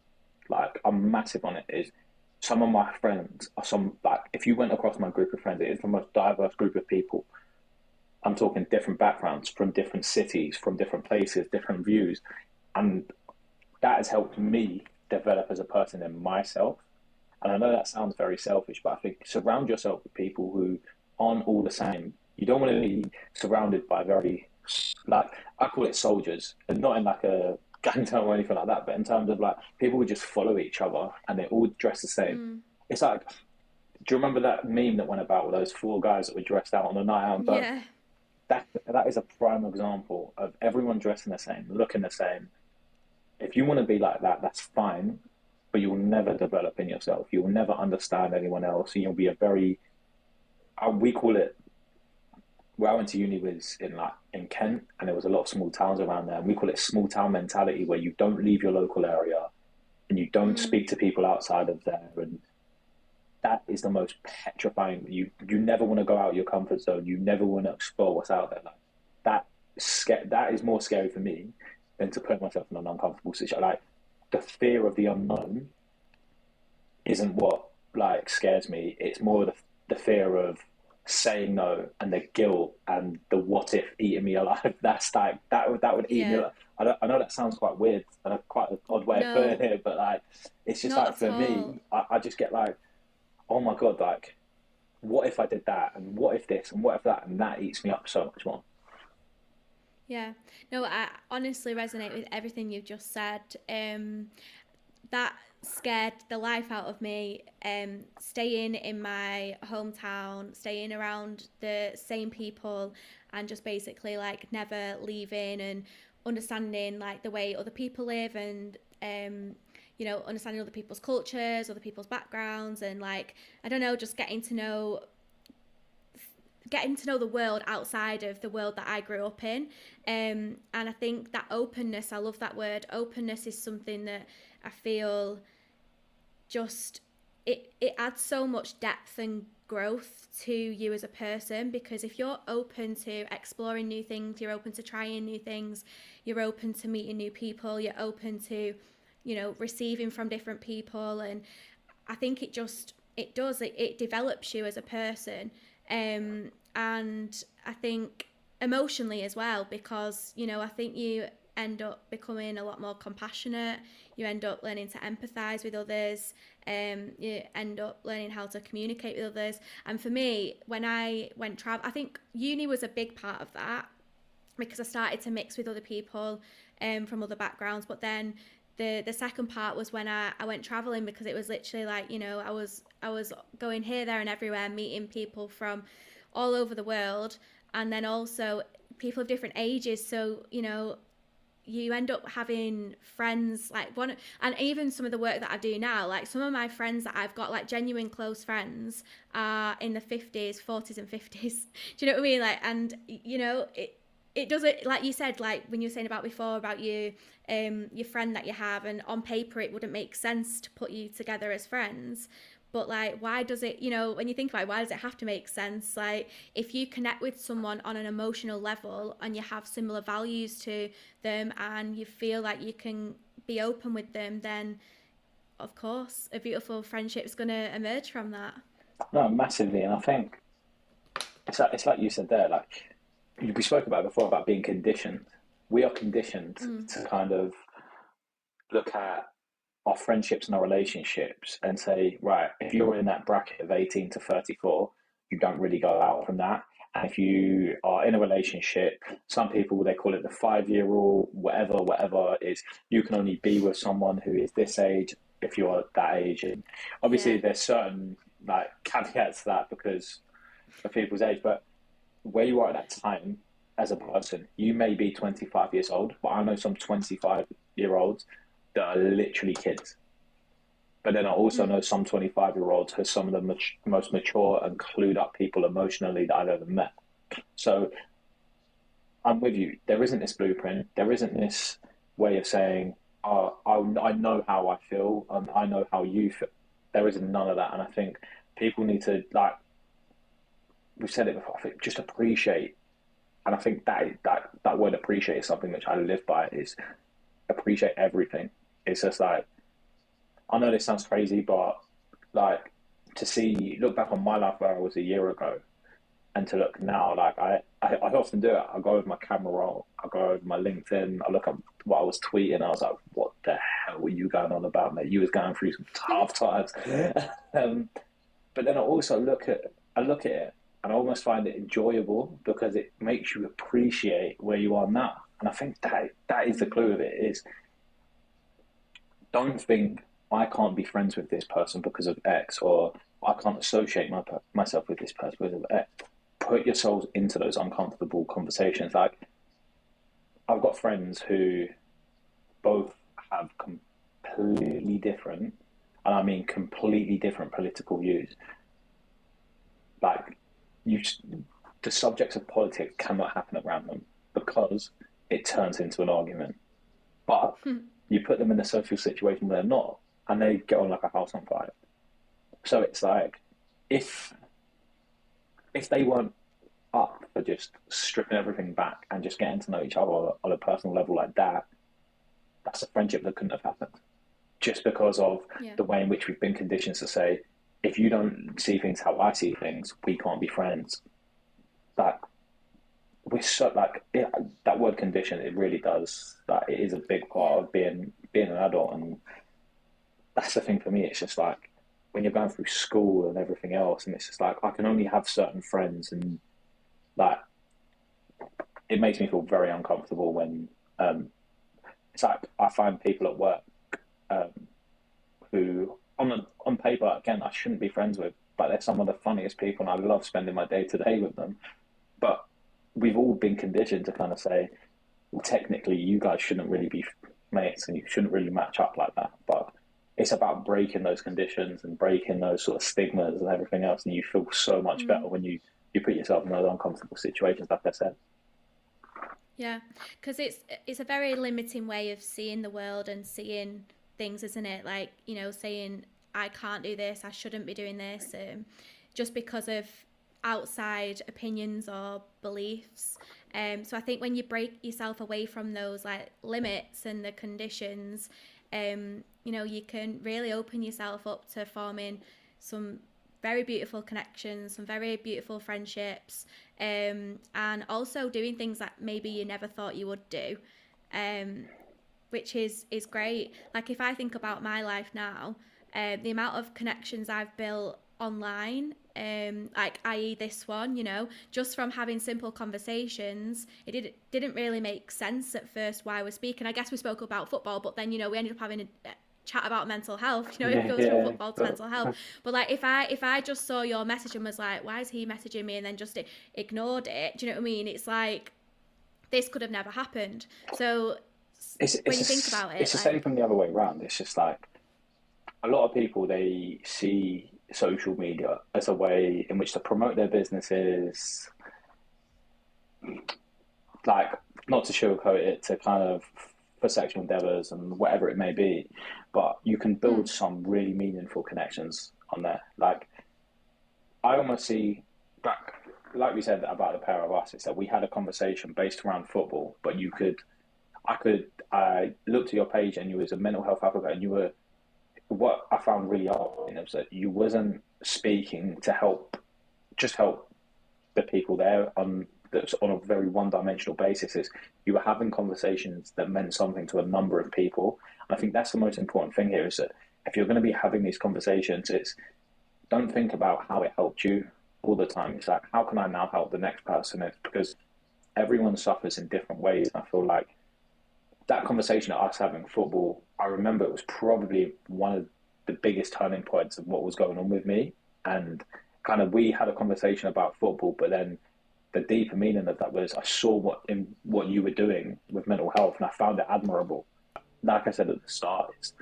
Like I'm massive on it. Is some of my friends are some like if you went across my group of friends, it is the most diverse group of people. I'm talking different backgrounds from different cities, from different places, different views, and that has helped me develop as a person in myself. And I know that sounds very selfish, but I think surround yourself with people who aren't all the same. You don't want to be surrounded by very like I call it soldiers, and not in like a gang term or anything like that, but in terms of like people would just follow each other and they all dress the same. Mm. It's like, do you remember that meme that went about with those four guys that were dressed out on a night out? But yeah. That that is a prime example of everyone dressing the same, looking the same. If you want to be like that, that's fine, but you'll never develop in yourself. You'll never understand anyone else, and you'll be a very uh, we call it where I went to uni was in like in Kent, and there was a lot of small towns around there. And we call it small town mentality, where you don't leave your local area, and you don't mm. speak to people outside of there, and that is the most petrifying. You you never want to go out your comfort zone. You never want to explore what's out there. Like that, that is more scary for me than to put myself in an uncomfortable situation. Like the fear of the unknown isn't what like scares me. It's more the the fear of saying no and the guilt and the what if eating me alive. That's like that would that would eat yeah. me. Alive. I, don't, I know that sounds quite weird and a quite an odd way no. of putting it, but like it's just Not like for all. me, I, I just get like, oh my god, like what if I did that and what if this and what if that and that eats me up so much more. Yeah, no, I honestly resonate with everything you've just said. Um, that scared the life out of me. Um, staying in my hometown, staying around the same people, and just basically like never leaving and understanding like the way other people live and um, you know understanding other people's cultures, other people's backgrounds, and like I don't know, just getting to know getting to know the world outside of the world that I grew up in. Um, and I think that openness, I love that word. Openness is something that I feel just it it adds so much depth and growth to you as a person because if you're open to exploring new things, you're open to trying new things, you're open to meeting new people, you're open to, you know, receiving from different people and I think it just it does it, it develops you as a person um, and I think emotionally as well, because, you know, I think you end up becoming a lot more compassionate, you end up learning to empathize with others, um, you end up learning how to communicate with others. And for me, when I went travel, I think uni was a big part of that because I started to mix with other people um, from other backgrounds. But then the the second part was when I, I went traveling because it was literally like you know I was I was going here there and everywhere meeting people from all over the world and then also people of different ages. So you know you end up having friends like one and even some of the work that I do now like some of my friends that I've got like genuine close friends are in the 50s 40s and 50s do you know what I mean? Like and you know it it doesn't like you said like when you were saying about before about you um your friend that you have and on paper it wouldn't make sense to put you together as friends but like why does it you know when you think about it why does it have to make sense like if you connect with someone on an emotional level and you have similar values to them and you feel like you can be open with them then of course a beautiful friendship is going to emerge from that no massively and i think it's like, it's like you said there like we spoke about before about being conditioned. We are conditioned mm. to kind of look at our friendships and our relationships and say, right, if you're in that bracket of 18 to 34, you don't really go out from that. And if you are in a relationship, some people they call it the five year rule, whatever, whatever is you can only be with someone who is this age if you're that age. And obviously yeah. there's certain like caveats to that because of people's age, but where you are at that time as a person, you may be 25 years old, but I know some 25 year olds that are literally kids. But then I also mm. know some 25 year olds who are some of the most mature and clued up people emotionally that I've ever met. So I'm with you. There isn't this blueprint. There isn't this way of saying, oh, I, I know how I feel and I know how you feel. There isn't none of that. And I think people need to like we've said it before. I think just appreciate, and I think that that that word appreciate is something which I live by. Is appreciate everything. It's just like I know this sounds crazy, but like to see look back on my life where I was a year ago, and to look now, like I, I, I often do it. I go over my camera roll, I go over my LinkedIn, I look at what I was tweeting. I was like, what the hell were you going on about, mate? You was going through some tough times. um, but then I also look at I look at it and I almost find it enjoyable because it makes you appreciate where you are now. And I think that that is the clue of it is don't think I can't be friends with this person because of X or I can't associate my, myself with this person because of X. Put yourselves into those uncomfortable conversations. Like I've got friends who both have completely different, and I mean completely different political views. Like you the subjects of politics cannot happen around them because it turns into an argument. But hmm. You put them in a social situation where they're not, and they get on like a house on fire. So it's like if if they weren't up for just stripping everything back and just getting to know each other on a personal level like that, that's a friendship that couldn't have happened. Just because of yeah. the way in which we've been conditioned to say, if you don't see things how I see things, we can't be friends. Like we're so like that word condition. It really does. Like it is a big part of being being an adult, and that's the thing for me. It's just like when you're going through school and everything else, and it's just like I can only have certain friends, and like it makes me feel very uncomfortable when um, it's like I find people at work um, who on a, on paper again I shouldn't be friends with, but they're some of the funniest people, and I love spending my day to day with them. But we've all been conditioned to kind of say, well, technically, you guys shouldn't really be mates, and you shouldn't really match up like that. But it's about breaking those conditions and breaking those sort of stigmas and everything else, and you feel so much mm. better when you you put yourself in those uncomfortable situations, like I said. Yeah, because it's it's a very limiting way of seeing the world and seeing things, isn't it? Like you know, saying I can't do this, I shouldn't be doing this, um, just because of outside opinions or beliefs. Um, so I think when you break yourself away from those like limits and the conditions, um, you know, you can really open yourself up to forming some very beautiful connections, some very beautiful friendships, um, and also doing things that maybe you never thought you would do, um, which is is great. Like if I think about my life now, uh, the amount of connections I've built online um, like i.e. this one, you know, just from having simple conversations, it did, didn't really make sense at first why we're speaking. I guess we spoke about football, but then you know we ended up having a, chat about mental health. You know, it goes yeah. from football to mental health. But like, if I if I just saw your message and was like, why is he messaging me, and then just ignored it, do you know what I mean? It's like this could have never happened. So it's, when it's you think about it, it's like, the same from the other way around. It's just like a lot of people they see social media as a way in which to promote their businesses, like not to sugarcoat it, to kind of for sexual endeavors and whatever it may be, but you can build mm. some really meaningful connections on there. Like, I almost see, like, like we said about the pair of us, is that we had a conversation based around football, but you could, I could, I looked at your page and you was a mental health advocate and you were, what I found really odd was that you wasn't speaking to help, just help the people there on that's on a very one-dimensional basis is you were having conversations that meant something to a number of people. And I think that's the most important thing here is that if you're going to be having these conversations, it's don't think about how it helped you all the time. It's like how can I now help the next person? It's because everyone suffers in different ways. I feel like that conversation at us having football, I remember it was probably one of the biggest turning points of what was going on with me. And kind of we had a conversation about football, but then the deeper meaning of that was I saw what in what you were doing with mental health, and I found it admirable. Like I said at the start, it's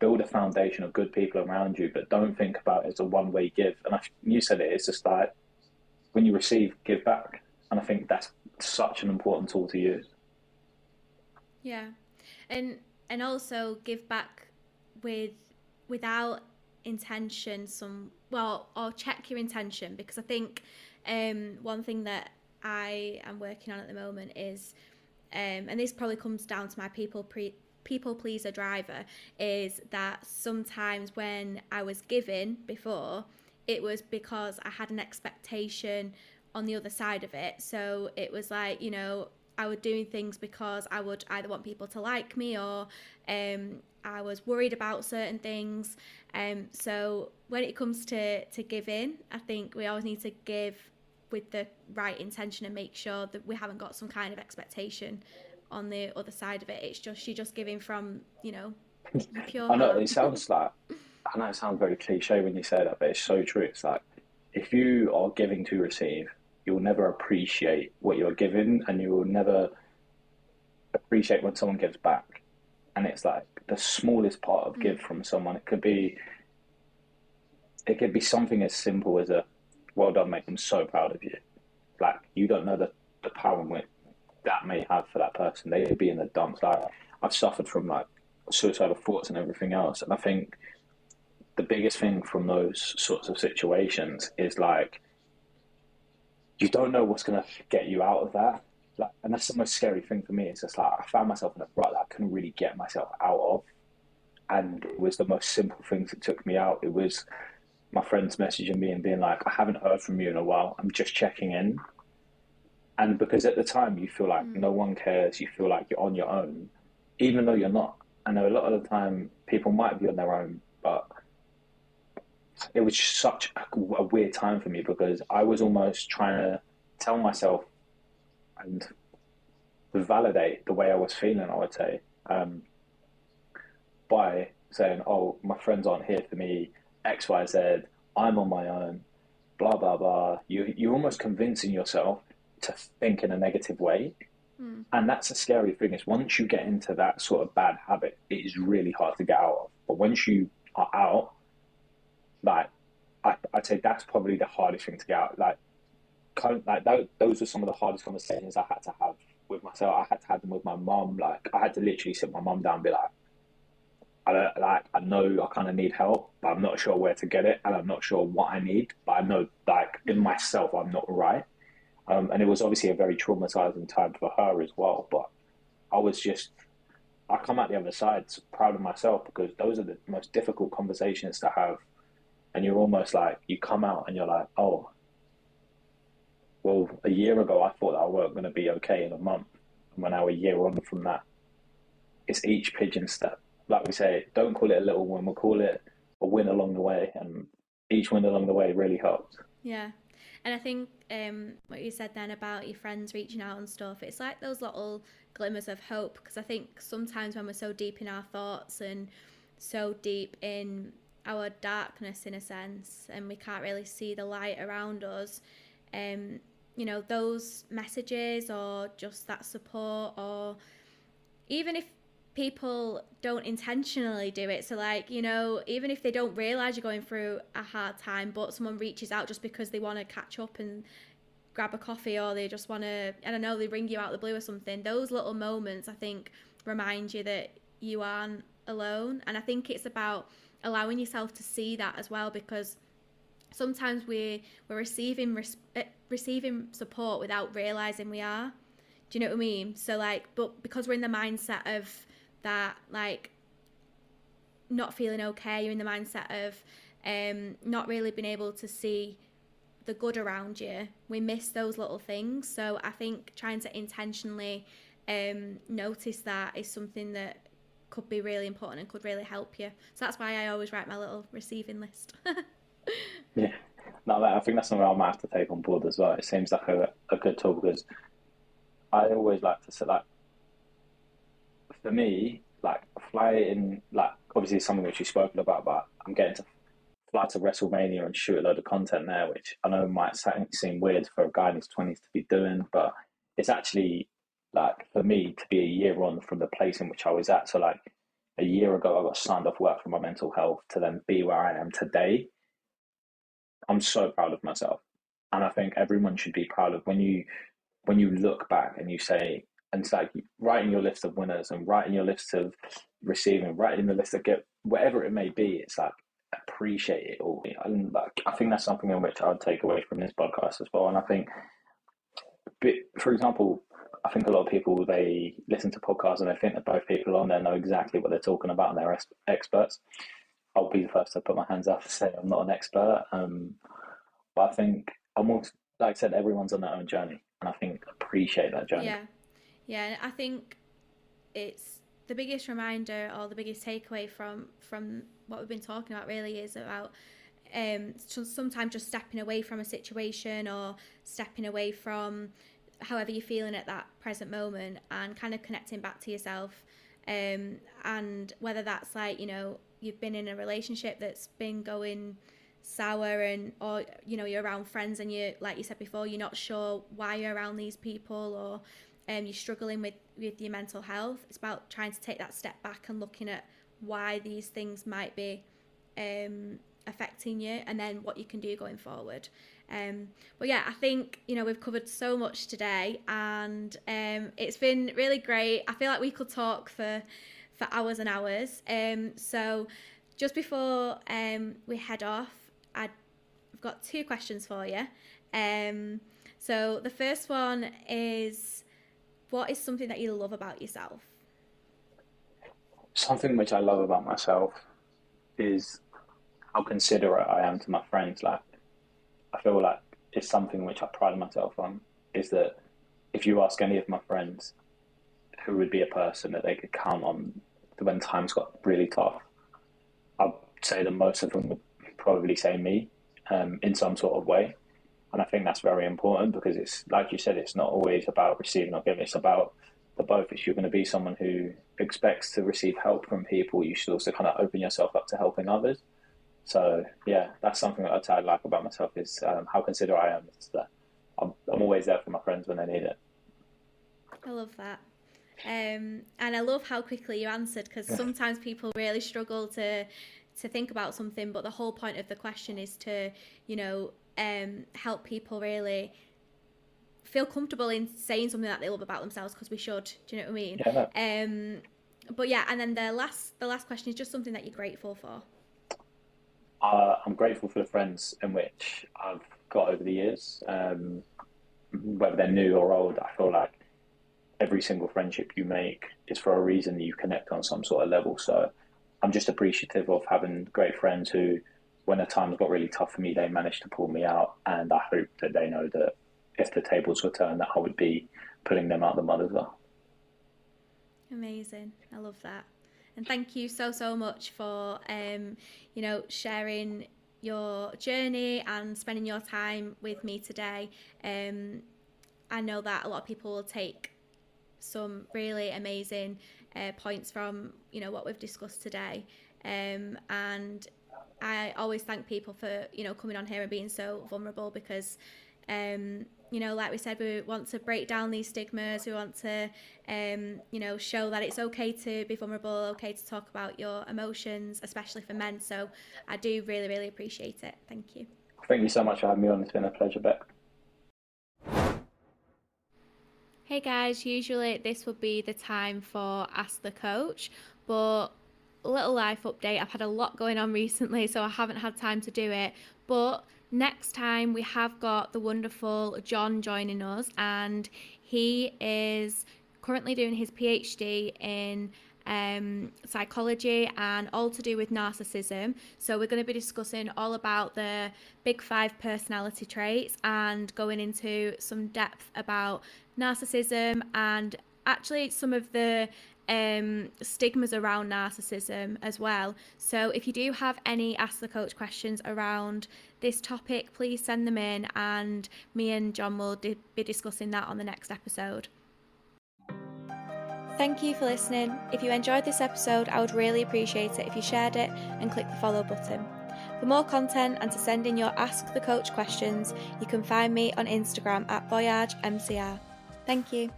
build a foundation of good people around you, but don't think about it as a one way give. And I, you said it, it's just like when you receive, give back, and I think that's such an important tool to use. Yeah, and and also give back with without intention some well or check your intention because i think um, one thing that I am working on at the moment is, um, and this probably comes down to my people pre- people pleaser driver, is that sometimes when I was given before, it was because I had an expectation on the other side of it. So it was like, you know, I was doing things because I would either want people to like me or um, I was worried about certain things. Um, so when it comes to, to giving, I think we always need to give with the right intention and make sure that we haven't got some kind of expectation on the other side of it. It's just you're just giving from you know pure. I know it sounds like I know it sounds very cliche when you say that, but it's so true. It's like if you are giving to receive, you'll never appreciate what you're given and you will never appreciate when someone gives back. And it's like the smallest part of mm. give from someone. It could be it could be something as simple as a well done, mate. I'm so proud of you. Like, you don't know the, the power that may have for that person. They could be in the dumps. Like, I've suffered from like suicidal thoughts and everything else. And I think the biggest thing from those sorts of situations is like, you don't know what's going to get you out of that. Like, and that's the most scary thing for me. It's just like, I found myself in a rut that I couldn't really get myself out of. And it was the most simple things that took me out. It was my friends messaging me and being like, I haven't heard from you in a while. I'm just checking in. And because at the time you feel like mm. no one cares, you feel like you're on your own, even though you're not. I know a lot of the time people might be on their own, but it was such a, a weird time for me because I was almost trying to tell myself and validate the way I was feeling. I would say um, by saying, "Oh, my friends aren't here for me. X, Y, Z. I'm on my own." Blah blah blah. You you're almost convincing yourself to think in a negative way. Mm. And that's a scary thing is once you get into that sort of bad habit, it is really hard to get out of. But once you are out, like I, would say that's probably the hardest thing to get out. Like, like that, those were some of the hardest conversations I had to have with myself. I had to have them with my mum. Like, I had to literally sit my mum down and be like, I don't, like I know I kind of need help, but I'm not sure where to get it, and I'm not sure what I need. But I know, like in myself, I'm not right. Um, and it was obviously a very traumatizing time for her as well. But I was just, I come out the other side proud of myself because those are the most difficult conversations to have. And you're almost like, you come out and you're like, oh, well, a year ago I thought that I weren't going to be okay in a month. And we're now a year on from that. It's each pigeon step. Like we say, don't call it a little win, we'll call it a win along the way. And each win along the way really helps. Yeah. And I think um, what you said then about your friends reaching out and stuff, it's like those little glimmers of hope. Because I think sometimes when we're so deep in our thoughts and so deep in our darkness, in a sense, and we can't really see the light around us, um, you know, those messages or just that support, or even if people don't intentionally do it. So, like, you know, even if they don't realize you're going through a hard time, but someone reaches out just because they want to catch up and grab a coffee or they just want to, I don't know, they ring you out the blue or something, those little moments, I think, remind you that you aren't alone. And I think it's about allowing yourself to see that as well because sometimes we we're receiving res- eh, receiving support without realizing we are do you know what i mean so like but because we're in the mindset of that like not feeling okay, you're in the mindset of um, not really being able to see the good around you, we miss those little things. So I think trying to intentionally um, notice that is something that could be really important and could really help you. So that's why I always write my little receiving list. yeah, no, I think that's something I might have to take on board as well. It seems like a, a good tool because I always like to say like for me, like flying, like obviously something which you've spoken about, but I'm getting to fly to WrestleMania and shoot a load of content there, which I know might seem weird for a guy in his 20s to be doing, but it's actually like for me to be a year on from the place in which I was at. So, like a year ago, I got signed off work for my mental health to then be where I am today. I'm so proud of myself. And I think everyone should be proud of when you when you look back and you say, and it's like writing your list of winners and writing your list of receiving, writing the list of get whatever it may be. It's like appreciate it all, and like I think that's something in which I would take away from this podcast as well. And I think, for example, I think a lot of people they listen to podcasts and they think that both people on there know exactly what they're talking about and they're experts. I'll be the first to put my hands up and say I'm not an expert, um, but I think I'm like I said, everyone's on their own journey, and I think appreciate that journey. Yeah. Yeah, I think it's the biggest reminder or the biggest takeaway from from what we've been talking about really is about um, sometimes just stepping away from a situation or stepping away from however you're feeling at that present moment and kind of connecting back to yourself um, and whether that's like you know you've been in a relationship that's been going sour and or you know you're around friends and you like you said before you're not sure why you're around these people or um, you're struggling with, with your mental health, it's about trying to take that step back and looking at why these things might be um, affecting you and then what you can do going forward. Um, but yeah, I think you know we've covered so much today, and um, it's been really great. I feel like we could talk for for hours and hours. Um, so just before um, we head off, i have got two questions for you. Um, so the first one is what is something that you love about yourself? Something which I love about myself is how considerate I am to my friends. Like, I feel like it's something which I pride myself on. Is that if you ask any of my friends who would be a person that they could count on when times got really tough, I'd say that most of them would probably say me um, in some sort of way. And I think that's very important because it's like you said, it's not always about receiving or giving. It's about the both. If you're going to be someone who expects to receive help from people, you should also kind of open yourself up to helping others. So yeah, that's something that I like about myself is um, how considerate I am. That I'm, I'm always there for my friends when they need it. I love that. Um, and I love how quickly you answered because sometimes people really struggle to to think about something, but the whole point of the question is to, you know, um, help people really feel comfortable in saying something that they love about themselves because we should. Do you know what I mean? Yeah. Um, but yeah, and then the last the last question is just something that you're grateful for. Uh, I'm grateful for the friends in which I've got over the years, um, whether they're new or old. I feel like every single friendship you make is for a reason. You connect on some sort of level. So I'm just appreciative of having great friends who, when the times got really tough for me, they managed to pull me out. And I hope that they know that if the tables were turned, that I would be pulling them out the mud as well. Amazing. I love that. And thank you so, so much for, um, you know, sharing your journey and spending your time with me today. Um, I know that a lot of people will take some really amazing uh, points from you know what we've discussed today, um, and I always thank people for you know coming on here and being so vulnerable because um, you know, like we said, we want to break down these stigmas. We want to, um, you know, show that it's okay to be vulnerable, okay to talk about your emotions, especially for men. So I do really, really appreciate it. Thank you. Thank you so much for having me on. It's been a pleasure, Bec. Hey guys, usually this would be the time for Ask the Coach, but little life update. I've had a lot going on recently, so I haven't had time to do it. But next time we have got the wonderful John joining us, and he is currently doing his PhD in um, psychology and all to do with narcissism. So, we're going to be discussing all about the big five personality traits and going into some depth about narcissism and actually some of the um, stigmas around narcissism as well. So, if you do have any Ask the Coach questions around this topic, please send them in, and me and John will di- be discussing that on the next episode. Thank you for listening. If you enjoyed this episode, I would really appreciate it if you shared it and click the follow button. For more content and to send in your Ask the Coach questions, you can find me on Instagram at VoyageMCR. Thank you.